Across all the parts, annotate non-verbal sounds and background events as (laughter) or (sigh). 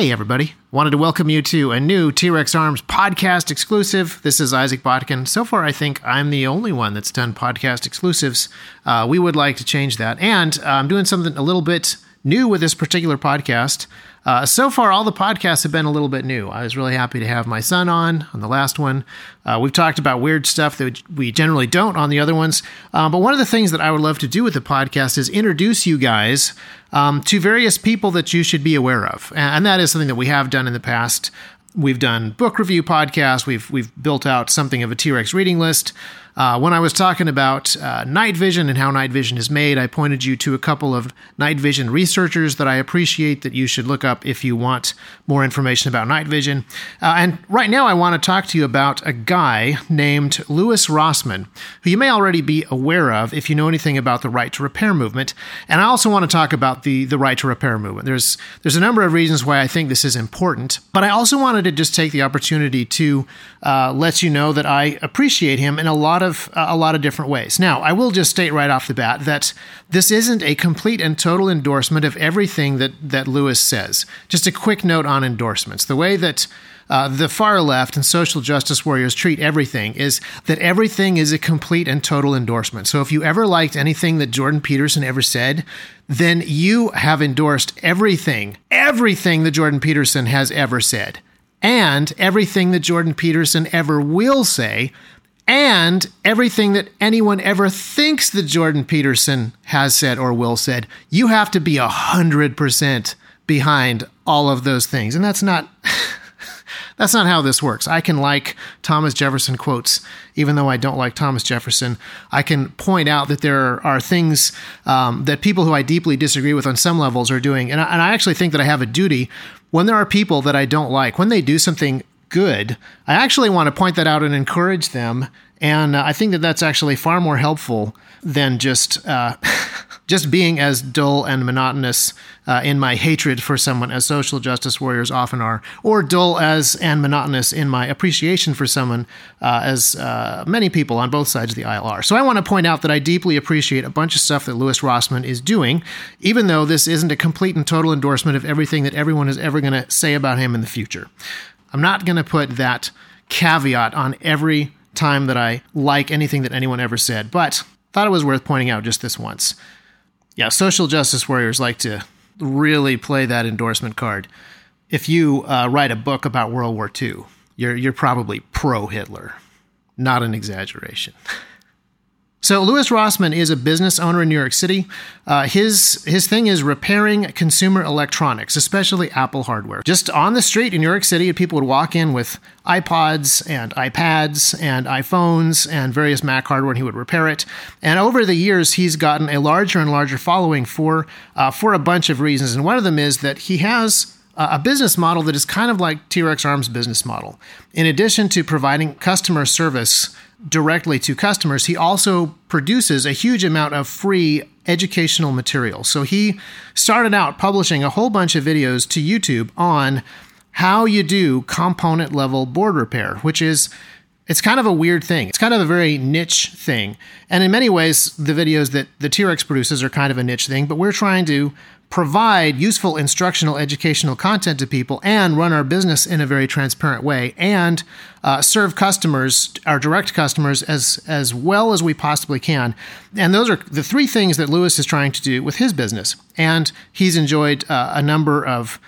Hey, everybody. Wanted to welcome you to a new T Rex Arms podcast exclusive. This is Isaac Botkin. So far, I think I'm the only one that's done podcast exclusives. Uh, we would like to change that. And uh, I'm doing something a little bit new with this particular podcast. Uh, so far, all the podcasts have been a little bit new. I was really happy to have my son on on the last one. Uh, we've talked about weird stuff that we generally don't on the other ones. Uh, but one of the things that I would love to do with the podcast is introduce you guys um, to various people that you should be aware of. And that is something that we have done in the past. We've done book review podcasts. We've we've built out something of a T Rex reading list. Uh, when I was talking about uh, night vision and how night vision is made, I pointed you to a couple of night vision researchers that I appreciate that you should look up if you want more information about night vision. Uh, and right now, I want to talk to you about a guy named Louis Rossmann, who you may already be aware of if you know anything about the right to repair movement. And I also want to talk about the the right to repair movement. There's there's a number of reasons why I think this is important, but I also wanted to just take the opportunity to uh, let you know that I appreciate him in a lot lot of uh, a lot of different ways. Now, I will just state right off the bat that this isn't a complete and total endorsement of everything that that Louis says. Just a quick note on endorsements. The way that uh, the far left and social justice warriors treat everything is that everything is a complete and total endorsement. So if you ever liked anything that Jordan Peterson ever said, then you have endorsed everything, everything that Jordan Peterson has ever said. And everything that Jordan Peterson ever will say and everything that anyone ever thinks that Jordan Peterson has said or will said, you have to be a hundred percent behind all of those things. And that's not (laughs) that's not how this works. I can like Thomas Jefferson quotes, even though I don't like Thomas Jefferson. I can point out that there are things um, that people who I deeply disagree with on some levels are doing. And I, and I actually think that I have a duty when there are people that I don't like, when they do something good, I actually want to point that out and encourage them. And uh, I think that that's actually far more helpful than just uh, (laughs) just being as dull and monotonous uh, in my hatred for someone as social justice warriors often are, or dull as and monotonous in my appreciation for someone uh, as uh, many people on both sides of the aisle are. So I want to point out that I deeply appreciate a bunch of stuff that Louis Rossmann is doing, even though this isn't a complete and total endorsement of everything that everyone is ever going to say about him in the future. I'm not going to put that caveat on every time that I like anything that anyone ever said, but thought it was worth pointing out just this once. Yeah, social justice warriors like to really play that endorsement card. If you uh, write a book about World War II, you're, you're probably pro Hitler. Not an exaggeration. (laughs) So Louis Rossmann is a business owner in New York City. Uh, his his thing is repairing consumer electronics, especially Apple hardware. Just on the street in New York City, people would walk in with iPods and iPads and iPhones and various Mac hardware, and he would repair it. And over the years, he's gotten a larger and larger following for uh, for a bunch of reasons. And one of them is that he has a business model that is kind of like T Rex Arms' business model. In addition to providing customer service directly to customers, he also produces a huge amount of free educational material. So he started out publishing a whole bunch of videos to YouTube on how you do component level board repair, which is it's kind of a weird thing. It's kind of a very niche thing. And in many ways, the videos that the T Rex produces are kind of a niche thing, but we're trying to provide useful instructional educational content to people and run our business in a very transparent way and uh, serve customers our direct customers as as well as we possibly can. And those are the three things that Louis is trying to do with his business. And he's enjoyed uh, a number of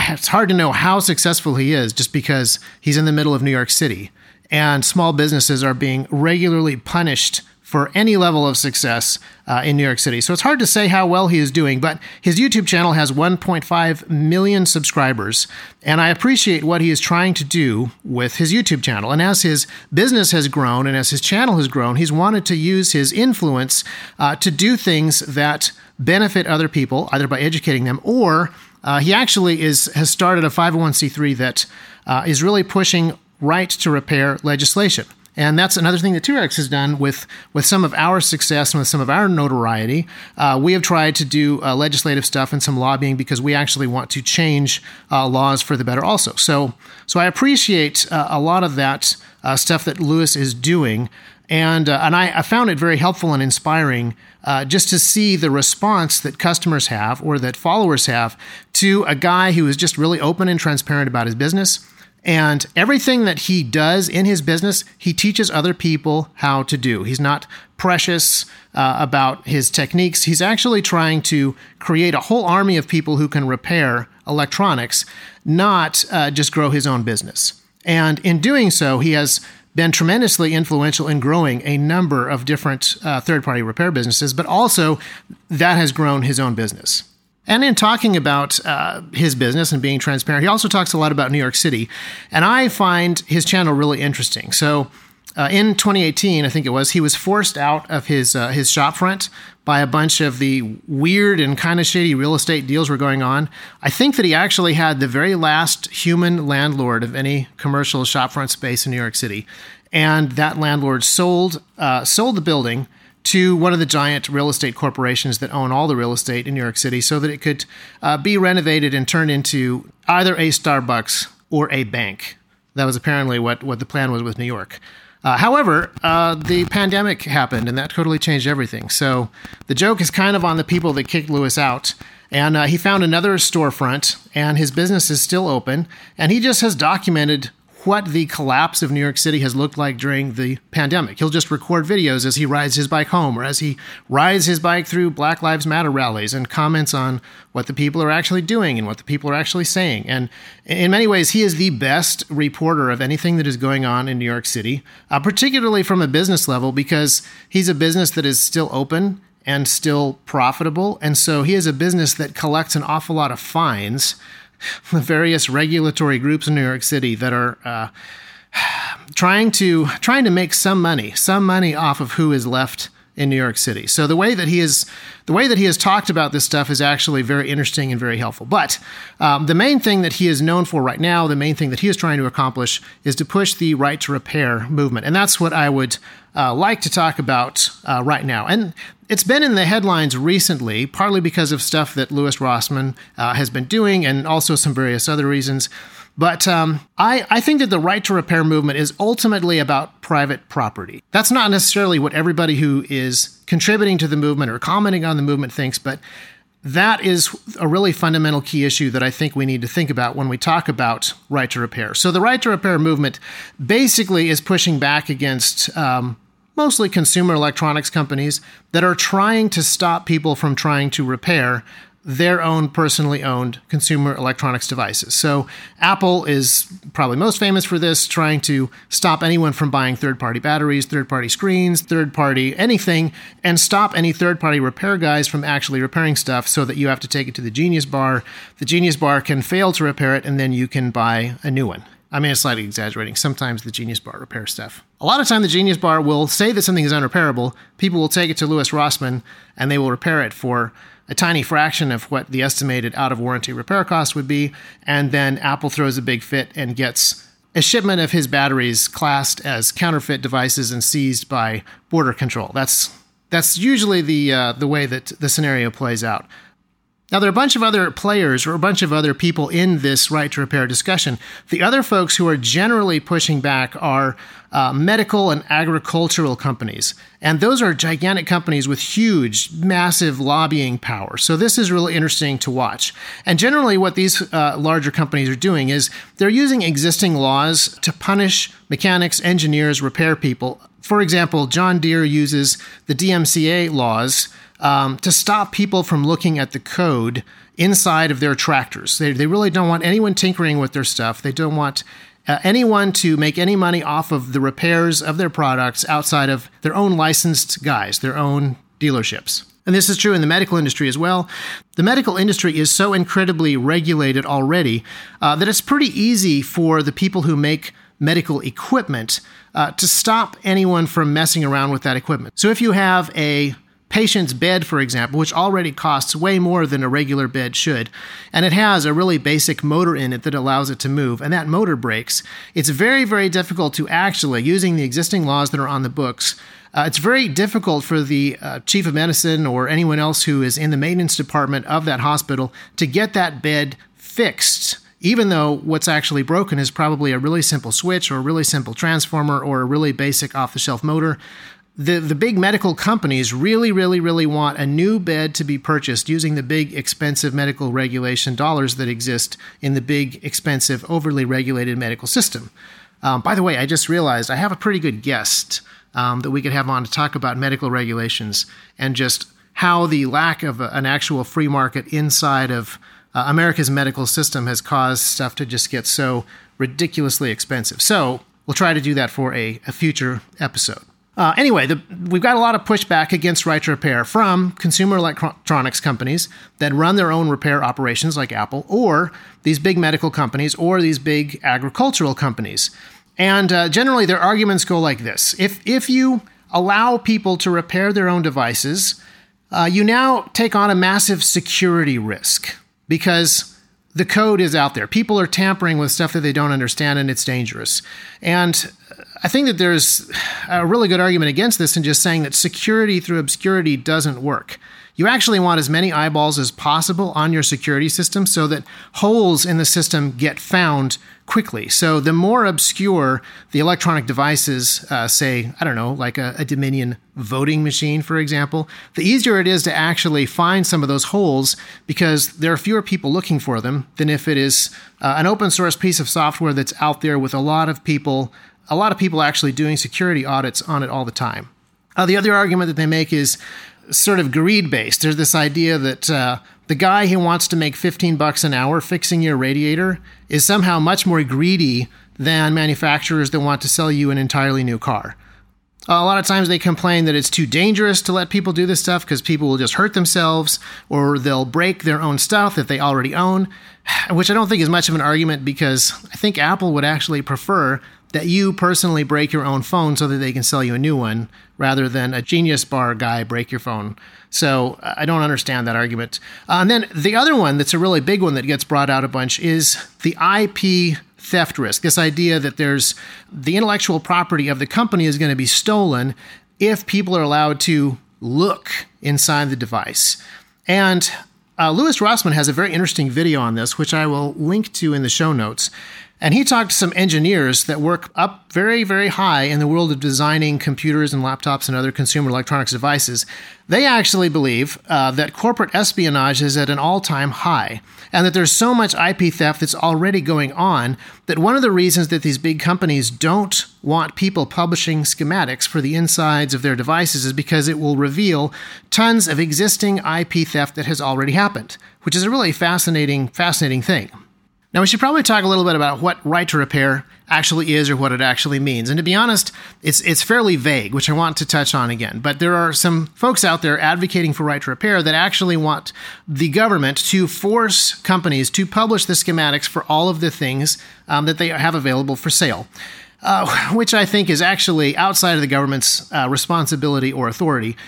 it's hard to know how successful he is just because he's in the middle of new york city. And small businesses are being regularly punished for any level of success uh, in New York City. So it's hard to say how well he is doing, but his YouTube channel has 1.5 million subscribers, and I appreciate what he is trying to do with his YouTube channel. And as his business has grown and as his channel has grown, he's wanted to use his influence uh, to do things that benefit other people, either by educating them or uh, he actually is has started a 501c3 that uh, is really pushing right to repair legislation. And that's another thing that T Rex has done with, with some of our success and with some of our notoriety. Uh, we have tried to do uh, legislative stuff and some lobbying because we actually want to change uh, laws for the better also. So, so I appreciate uh, a lot of that uh, stuff that Louis is doing. And, uh, and I, I, found it very helpful and inspiring just to see the response that customers have or that followers have to a guy who is just really open and transparent about his business and everything that he does in his business, he teaches other people how to do. He's not precious uh, about his techniques. He's actually trying to create a whole army of people who can repair electronics, not uh, just grow his own business. And in doing so, he has been tremendously influential in growing a number of different uh, third party repair businesses, but also that has grown his own business. And in talking about uh, his business and being transparent, he also talks a lot about New York City. And I find his channel really interesting. So uh, in 2018, I think it was, he was forced out of his uh, his shopfront by a bunch of the weird and kind of shady real estate deals were going on. I think that he actually had the very last human landlord of any commercial shopfront space in New York City, and that landlord sold uh, sold the building to one of the giant real estate corporations that own all the real estate in New York City so that it could uh, be renovated and turned into either a Starbucks or a bank. That was apparently what, what the plan was with New York. Uh, however, uh, the pandemic happened and that totally changed everything. So the joke is kind of on the people that kicked Louis out. And uh, he found another storefront, and his business is still open. And he just has documented what the collapse of New York City has looked like during the pandemic. He'll just record videos as he rides his bike home or as he rides his bike through Black Lives Matter rallies and comments on what the people are actually doing and what the people are actually saying. And in many ways, he is the best reporter of anything that is going on in New York City, uh, particularly from a business level, because he's a business that is still open and still profitable. And so he is a business that collects an awful lot of fines the various regulatory groups in New York City that are uh, trying to trying to make some money, some money off of who is left in New York City. So the way that he is, the way that he has talked about this stuff is actually very interesting and very helpful. But um, the main thing that he is known for right now, the main thing that he is trying to accomplish, is to push the right to repair movement, and that's what I would uh, like to talk about uh, right now. And it's been in the headlines recently, partly because of stuff that Louis Rossmann uh, has been doing, and also some various other reasons. But um, I, I think that the right to repair movement is ultimately about private property. That's not necessarily what everybody who is contributing to the movement or commenting on the movement thinks, but that is a really fundamental key issue that I think we need to think about when we talk about right to repair. So, the right to repair movement basically is pushing back against um, mostly consumer electronics companies that are trying to stop people from trying to repair their own personally owned consumer electronics devices. So, Apple is probably most famous for this, trying to stop anyone from buying third party batteries, third party screens, third party anything, and stop any third party repair guys from actually repairing stuff so that you have to take it to the Genius Bar. The Genius Bar can fail to repair it, and then you can buy a new one. I mean, it's slightly exaggerating. Sometimes the Genius Bar repairs stuff. A lot of time, the Genius Bar will say that something is unrepairable. People will take it to Louis Rossmann, and they will repair it for a tiny fraction of what the estimated out of warranty repair cost would be, and then Apple throws a big fit and gets a shipment of his batteries classed as counterfeit devices and seized by border control. That's that's usually the uh, the way that the scenario plays out. Now, there are a bunch of other players or a bunch of other people in this right to repair discussion. The other folks who are generally pushing back are uh, medical and agricultural companies. And those are gigantic companies with huge, massive lobbying power. So this is really interesting to watch. And generally, what these uh, larger companies are doing is they're using existing laws to punish mechanics, engineers, repair people. For example, John Deere uses the DMCA laws um, to stop people from looking at the code inside of their tractors. They, they really don't want anyone tinkering with their stuff. They don't want uh, anyone to make any money off of the repairs of their products outside of their own licensed guys, their own dealerships. And this is true in the medical industry as well. The medical industry is so incredibly regulated already uh, that it's pretty easy for the people who make medical equipment uh, to stop anyone from messing around with that equipment. So if you have a patient's bed, for example, which already costs way more than a regular bed should, and it has a really basic motor in it that allows it to move, and that motor breaks, it's very, very difficult to actually, using the existing laws that are on the books, uh, it's very difficult for the uh, chief of medicine or anyone else who is in the maintenance department of that hospital to get that bed fixed even though what's actually broken is probably a really simple switch or a really simple transformer or a really basic off the shelf motor. The, the big medical companies really, really, really want a new bed to be purchased using the big, expensive medical regulation dollars that exist in the big, expensive, overly regulated medical system. Um, by the way, I just realized I have a pretty good guest um, that we could have on to talk about medical regulations and just how the lack of a, an actual free market inside of uh, America's medical system has caused stuff to just get so ridiculously expensive. So we'll try to do that for a, a future episode. Uh, anyway, the, we've got a lot of pushback against right to repair from consumer electronics companies that run their own repair operations, like Apple, or these big medical companies, or these big agricultural companies. And uh, generally, their arguments go like this: if if you allow people to repair their own devices, uh, you now take on a massive security risk because the code is out there. People are tampering with stuff that they don't understand, and it's dangerous. And I think that there's a really good argument against this in just saying that security through obscurity doesn't work. You actually want as many eyeballs as possible on your security system so that holes in the system get found quickly. So the more obscure the electronic devices, uh, say, I don't know, like a, a, Dominion voting machine, for example, the easier it is to actually find some of those holes because there are fewer people looking for them than if it is uh, an open source piece of software that's out there with a lot of people, a lot of people actually doing security audits on it all the time. Uh, the other argument that they make is sort of greed based. There's this idea that uh, the guy who wants to make 15 bucks an hour fixing your radiator is somehow much more greedy than manufacturers that want to sell you an entirely new car. a lot of times they complain that it's too dangerous to let people do this stuff because people will just hurt themselves or they'll break their own stuff that they already own, which I don't think is much of an argument because I think Apple would actually prefer that you personally break your own phone so that they can sell you a new one rather than a genius bar guy break your phone. So I don't understand that argument. Uh, and then the other one that's a really big one that gets brought out a bunch is the IP theft risk. This idea that there's the intellectual property of the company is going to be stolen if people are allowed to look inside the device. And uh, Louis Rossmann has a very interesting video on this, which I will link to in the show notes. And he talked to some engineers that work up very, very high in the world of designing computers and laptops and other consumer electronics devices. They actually believe uh, that corporate espionage is at an all time high, and that there's so much IP theft that's already going on that one of the reasons that these big companies don't want people publishing schematics for the insides of their devices is because it will reveal tons of existing IP theft that has already happened, which is a really fascinating, fascinating thing. Now, we should probably talk a little bit about what right to repair actually is or what it actually means. And to be honest, it's, it's fairly vague, which I want to touch on again. But there are some folks out there advocating for right to repair that actually want the government to force companies to publish the schematics for all of the things um, that they have available for sale. Uh, which I think is actually outside of the government's uh, responsibility or authority.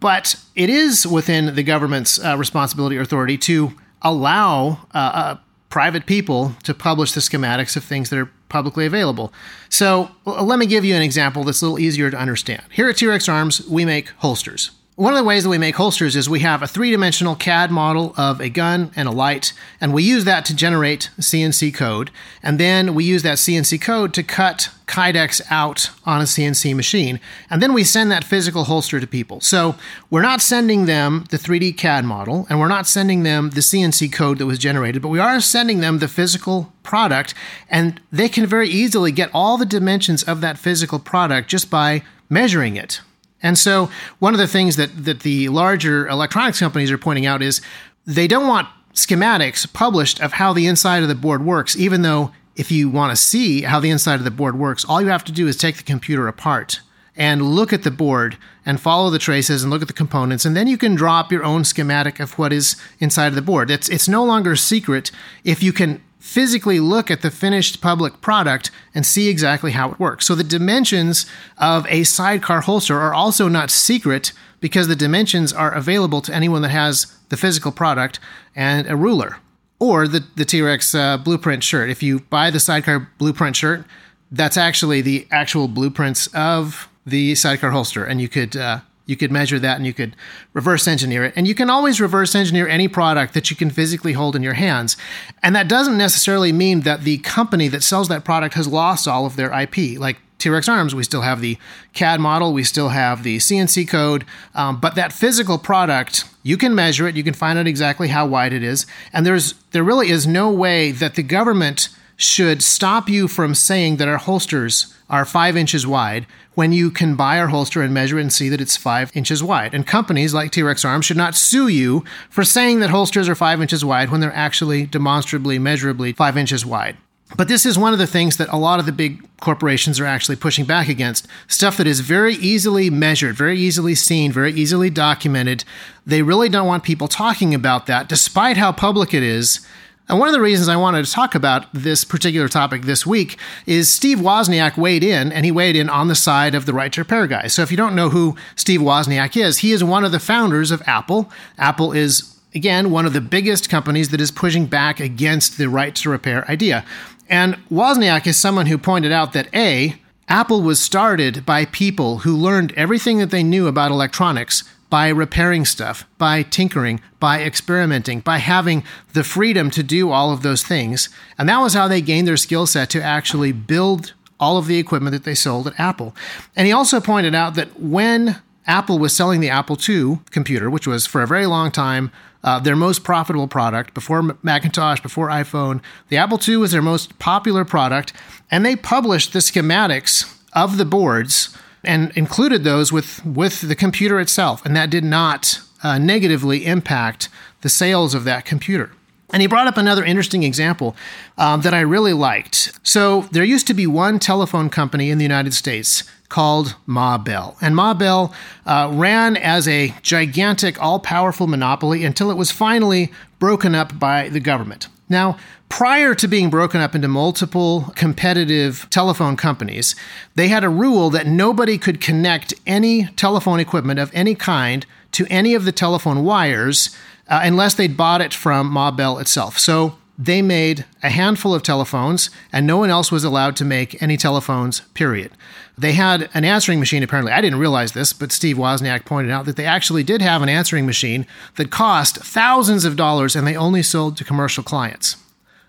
But it is within the government's uh, responsibility or authority to allow uh, uh, private people to publish the schematics of things that are publicly available. So uh, let me give you an example that's a little easier to understand. Here at T-Rex Arms, we make holsters. One of the ways that we make holsters is we have a three dimensional CAD model of a gun and a light, and we use that to generate CNC code. And then we use that CNC code to cut Kydex out on a CNC machine. And then we send that physical holster to people. So we're not sending them the 3D CAD model, and we're not sending them the CNC code that was generated, but we are sending them the physical product, and they can very easily get all the dimensions of that physical product just by measuring it. And so, one of the things that, that the larger electronics companies are pointing out is they don't want schematics published of how the inside of the board works, even though if you want to see how the inside of the board works, all you have to do is take the computer apart and look at the board and follow the traces and look at the components, and then you can draw up your own schematic of what is inside of the board. It's, it's no longer secret if you can physically look at the finished public product and see exactly how it works. So the dimensions of a sidecar holster are also not secret because the dimensions are available to anyone that has the physical product and a ruler. Or the, the T Rex uh, blueprint shirt. If you buy the sidecar blueprint shirt, that's actually the actual blueprints of the sidecar holster, and you could uh, you could measure that and you could reverse engineer it. And you can always reverse engineer any product that you can physically hold in your hands. And that doesn't necessarily mean that the company that sells that product has lost all of their IP. Like T-Rex Arms, we still have the CAD model, we still have the CNC code, um, but that physical product, you can measure it, you can find out exactly how wide it is, and there's there really is no way that the government should stop you from saying that our holsters are five inches wide when you can buy our holster and measure it and see that it's five inches wide. And companies like T Rex Arms should not sue you for saying that holsters are five inches wide when they're actually demonstrably, measurably five inches wide. But this is one of the things that a lot of the big corporations are actually pushing back against. Stuff that is very easily measured, very easily seen, very easily documented. They really don't want people talking about that, despite how public it is. And one of the reasons I wanted to talk about this particular topic this week is Steve Wozniak weighed in, and he weighed in on the side of the right to repair guys. So if you don't know who Steve Wozniak is, he is one of the founders of Apple. Apple is again, one of the biggest companies that is pushing back against the right to repair idea. And Wozniak is someone who pointed out that A, Apple was started by people who learned everything that they knew about electronics by repairing stuff, by tinkering, by experimenting, by having the freedom to do all of those things. And that was how they gained their skill set to actually build all of the equipment that they sold at Apple. And he also pointed out that when Apple was selling the Apple II computer, which was for a very long time uh, their most profitable product before Macintosh, before iPhone. The Apple II was their most popular product, and they published the schematics of the boards and included those with, with the computer itself, and that did not uh, negatively impact the sales of that computer. And he brought up another interesting example um, that I really liked. So, there used to be one telephone company in the United States called Ma Bell. And Ma Bell uh, ran as a gigantic, all powerful monopoly until it was finally broken up by the government. Now, prior to being broken up into multiple competitive telephone companies, they had a rule that nobody could connect any telephone equipment of any kind to any of the telephone wires uh, unless they'd bought it from Ma Bell itself. So they made a handful of telephones, and no one else was allowed to make any telephones, period. They had an answering machine, apparently. I didn't realize this, but Steve Wozniak pointed out that they actually did have an answering machine that cost thousands of dollars and they only sold to commercial clients.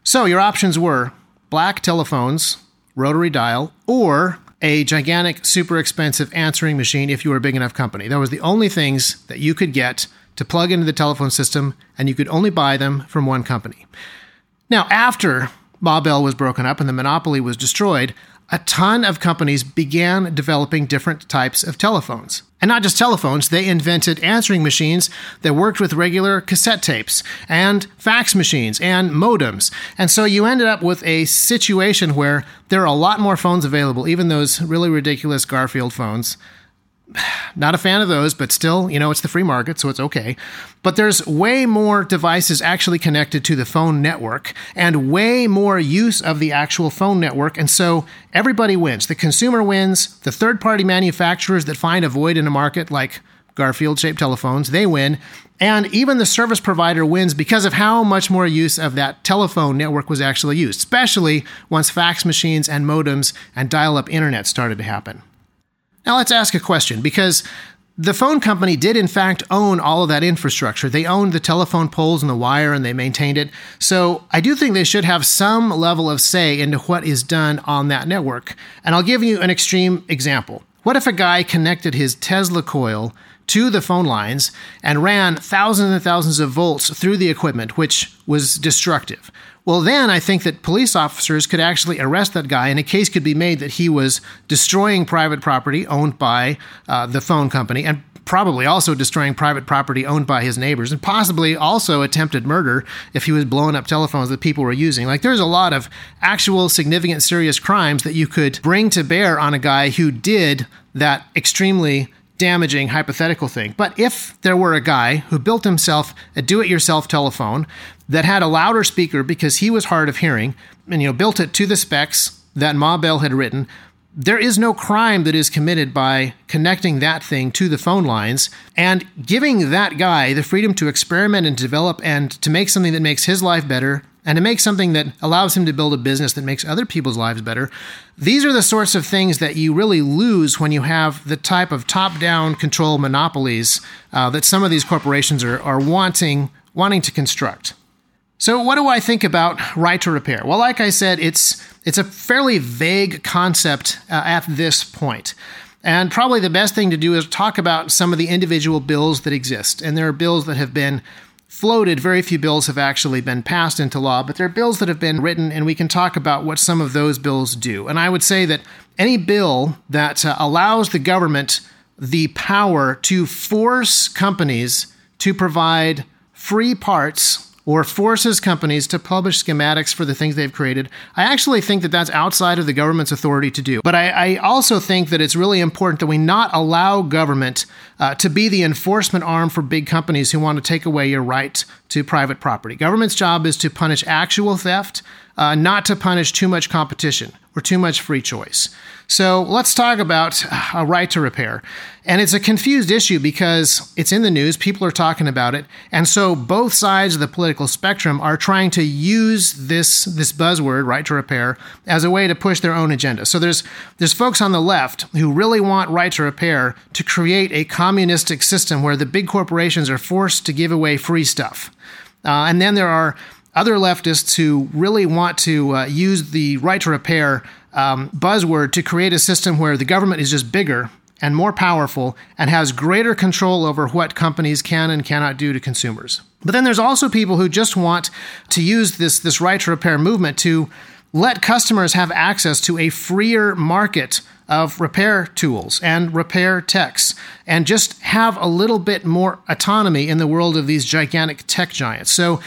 So your options were black telephones, rotary dial, or a gigantic, super expensive answering machine if you were a big enough company. That was the only things that you could get to plug into the telephone system, and you could only buy them from one company. Now, after Ma Bell was broken up and the monopoly was destroyed, a ton of companies began developing different types of telephones. And not just telephones, they invented answering machines that worked with regular cassette tapes, and fax machines, and modems. And so you ended up with a situation where there are a lot more phones available, even those really ridiculous Garfield phones not a fan of those, but still, you know, it's the free market, so it's okay. But there's way more devices actually connected to the phone network and way more use of the actual phone network. And so everybody wins. The consumer wins, the third party manufacturers that find a void in a market like Garfield shaped telephones, they win. And even the service provider wins because of how much more use of that telephone network was actually used, especially once fax machines and modems and dial up internet started to happen. Now let's ask a question because the phone company did, in fact, own all of that infrastructure. They owned the telephone poles and the wire and they maintained it. So I do think they should have some level of say into what is done on that network. And I'll give you an extreme example. What if a guy connected his Tesla coil to the phone lines and ran thousands and thousands of volts through the equipment, which was destructive? Well, then I think that police officers could actually arrest that guy, and a case could be made that he was destroying private property owned by uh, the phone company and probably also destroying private property owned by his neighbors and possibly also attempted murder if he was blowing up telephones that people were using. Like there's a lot of actual significant serious crimes that you could bring to bear on a guy who did that extremely damaging hypothetical thing. But if there were a guy who built himself a do it yourself telephone that had a louder speaker because he was hard of hearing and you know built it to the specs that Ma Bell had written, there is no crime that is committed by connecting that thing to the phone lines and giving that guy the freedom to experiment and develop and to make something that makes his life better and to make something that allows him to build a business that makes other people's lives better. These are the sorts of things that you really lose when you have the type of top down control monopolies uh, that some of these corporations are, are wanting, wanting to construct. So, what do I think about right to repair? Well, like I said, it's it's a fairly vague concept uh, at this point. And probably the best thing to do is talk about some of the individual bills that exist. And there are bills that have been floated. Very few bills have actually been passed into law, but there are bills that have been written, and we can talk about what some of those bills do. And I would say that any bill that uh, allows the government the power to force companies to provide free parts or forces companies to publish schematics for the things they've created. I actually think that that's outside of the government's authority to do. But I, I also think that it's really important that we not allow government uh, to be the enforcement arm for big companies who want to take away your right to private property. Government's job is to punish actual theft, uh, not to punish too much competition or too much free choice. So let's talk about a right to repair. And it's a confused issue because it's in the news, people are talking about it. And so both sides of the political spectrum are trying to use this, this buzzword, right to repair, as a way to push their own agenda. So there's, there's folks on the left who really want right to repair to create a communistic system where the big corporations are forced to give away free stuff. Uh, and then there are other leftists who really want to uh, use the right to repair um, buzzword to create a system where the government is just bigger and more powerful and has greater control over what companies can and cannot do to consumers. But then there's also people who just want to use this, this right to repair movement to let customers have access to a freer market of repair tools and repair techs and just have a little bit more autonomy in the world of these gigantic tech giants. So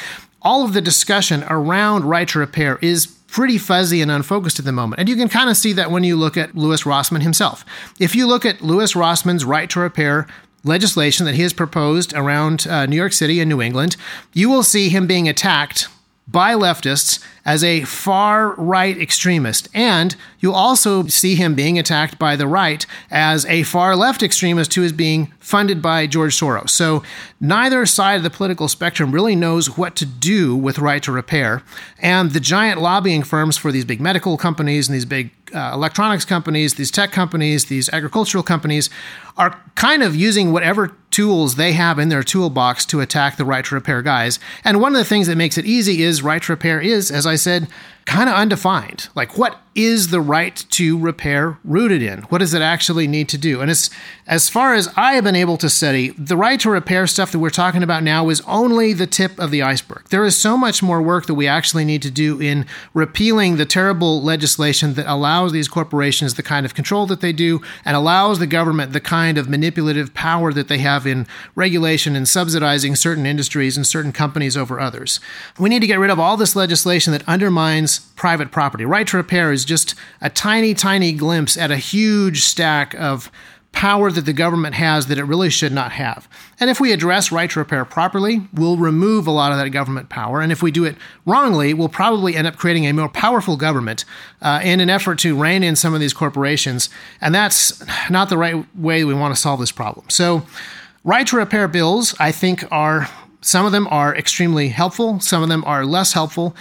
all of the discussion around right to repair is pretty fuzzy and unfocused at the moment. And you can kind of see that when you look at Louis Rossmann himself. If you look at Louis Rossmann's right to repair legislation that he has proposed around uh, New York City and New England, you will see him being attacked by leftists as a far right extremist. And you'll also see him being attacked by the right as a far left extremist who is being funded by George Soros. So neither side of the political spectrum really knows what to do with right to repair. And the giant lobbying firms for these big medical companies and these big uh, electronics companies, these tech companies, these agricultural companies are kind of using whatever tools they have in their toolbox to attack the right to repair guys. And one of the things that makes it easy is right to repair is, as I said, kind of undefined. Like, what is the right to repair rooted in? What does it actually need to do? And as, as far as I have been able to study, the right to repair stuff that we're talking about now is only the tip of the iceberg. There is so much more work that we actually need to do in repealing the terrible legislation that allows these corporations the kind of control that they do and allows the government the kind of manipulative power that they have in regulation and subsidizing certain industries and certain companies over others. We need to get rid of all this legislation that undermines private property. Right to repair is just a tiny, tiny glimpse at a huge stack of power that the government has that it really should not have. And if we address right to repair properly, we'll remove a lot of that government power. And if we do it wrongly, we'll probably end up creating a more powerful government uh, in an effort to rein in some of these corporations. And that's not the right way we want to solve this problem. So, right to repair bills, I think, are some of them are extremely helpful, some of them are less helpful.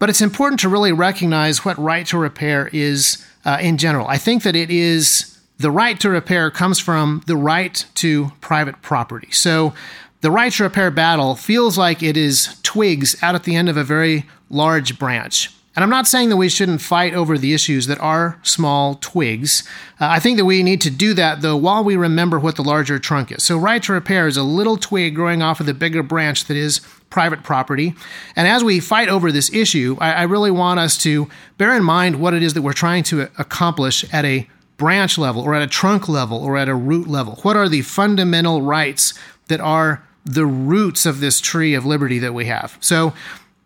But it's important to really recognize what right to repair is uh, in general. I think that it is the right to repair comes from the right to private property. So the right to repair battle feels like it is twigs out at the end of a very large branch. And I'm not saying that we shouldn't fight over the issues that are small twigs. Uh, I think that we need to do that, though, while we remember what the larger trunk is. So, right to repair is a little twig growing off of the bigger branch that is private property. And as we fight over this issue, I, I really want us to bear in mind what it is that we're trying to accomplish at a branch level, or at a trunk level, or at a root level. What are the fundamental rights that are the roots of this tree of liberty that we have? So,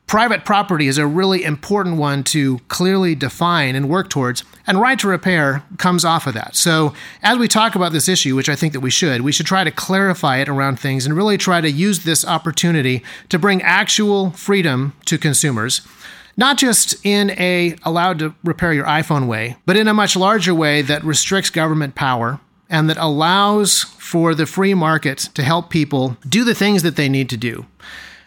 Private property is a really important one to clearly define and work towards, and right to repair comes off of that. So, as we talk about this issue, which I think that we should, we should try to clarify it around things and really try to use this opportunity to bring actual freedom to consumers not just in a allowed to repair your iPhone way, but in a much larger way that restricts government power and that allows for the free market to help people do the things that they need to do.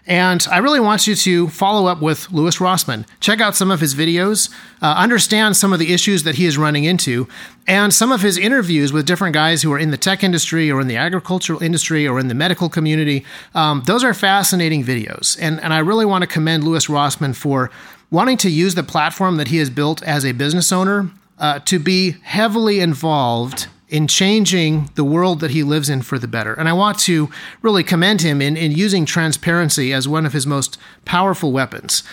And I really want you to follow up with Louis Rossmann. Check out some of his videos, uh, understand some of the issues that he is running into, and some of his interviews with different guys who are in the tech industry or in the agricultural industry or in the medical community. Um, those are fascinating videos. And, and I really want to commend Louis Rossmann for wanting to use the platform that he has built as a business owner uh, to be heavily involved in changing the world that he lives in for the better. And I want to really commend him in, in using transparency as one of his most powerful weapons.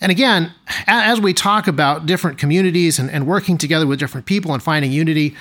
And again, as we talk about different communities and, and working together with different people and finding unity,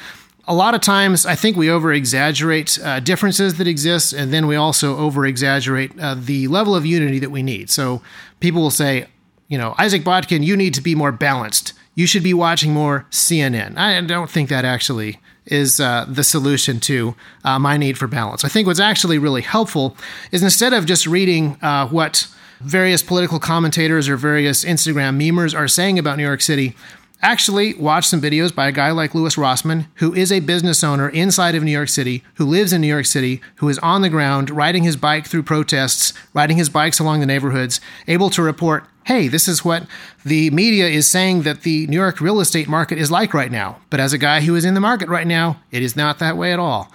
a lot of times I think we over exaggerate uh, differences that exist, and then we also over exaggerate uh, the level of unity that we need. So people will say, you know, Isaac Botkin, you need to be more balanced. You should be watching more CNN. I don't think that actually is uh, the solution to uh, my need for balance. I think what's actually really helpful is instead of just reading uh, what various political commentators or various Instagram memers are saying about New York City, actually watch some videos by a guy like Louis Rossmann, who is a business owner inside of New York City, who lives in New York City, who is on the ground riding his bike through protests, riding his bikes along the neighborhoods, able to report, hey, this is what the media is saying that the New York real estate market is like right now. But as a guy who is in the market right now, it is not that way at all.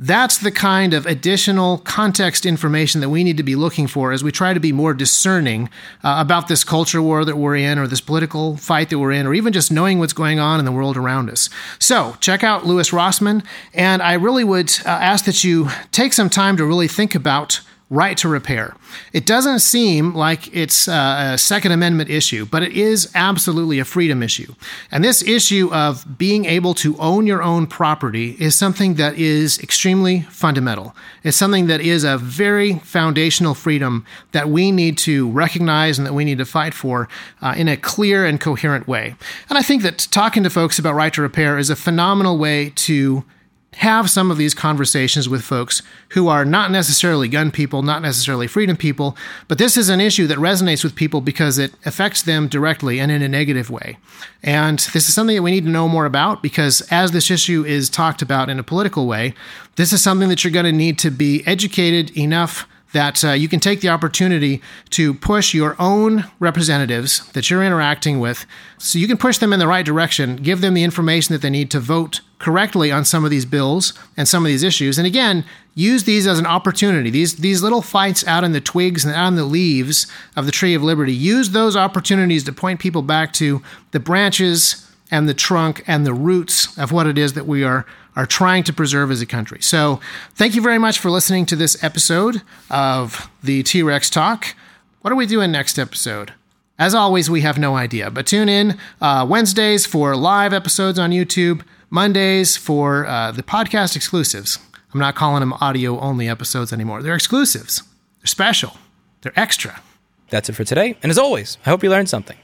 That's the kind of additional context information that we need to be looking for as we try to be more discerning uh, about this culture war that we're in, or this political fight that we're in, or even just knowing what's going on in the world around us. So, check out Louis Rossmann, and I really would uh, ask that you take some time to really think about right to repair. It doesn't seem like it's a Second Amendment issue, but it is absolutely a freedom issue. And this issue of being able to own your own property is something that is extremely fundamental. It's something that is a very foundational freedom that we need to recognize and that we need to fight for uh, in a clear and coherent way. And I think that talking to folks about right to repair is a phenomenal way to have some of these conversations with folks who are not necessarily gun people, not necessarily freedom people, but this is an issue that resonates with people because it affects them directly and in a negative way. And this is something that we need to know more about because as this issue is talked about in a political way, this is something that you're going to need to be educated enough that uh, you can take the opportunity to push your own representatives that you're interacting with so you can push them in the right direction, give them the information that they need to vote correctly on some of these bills and some of these issues. And again, use these as an opportunity. These these little fights out in the twigs and in the leaves of the tree of liberty. Use those opportunities to point people back to the branches and the trunk and the roots of what it is that we are are trying to preserve as a country. So, thank you very much for listening to this episode of the T Rex Talk. What are we doing next episode? As always, we have no idea, but tune in uh, Wednesdays for live episodes on YouTube, Mondays for uh, the podcast exclusives. I'm not calling them audio only episodes anymore. They're exclusives, they're special, they're extra. That's it for today. And as always, I hope you learned something.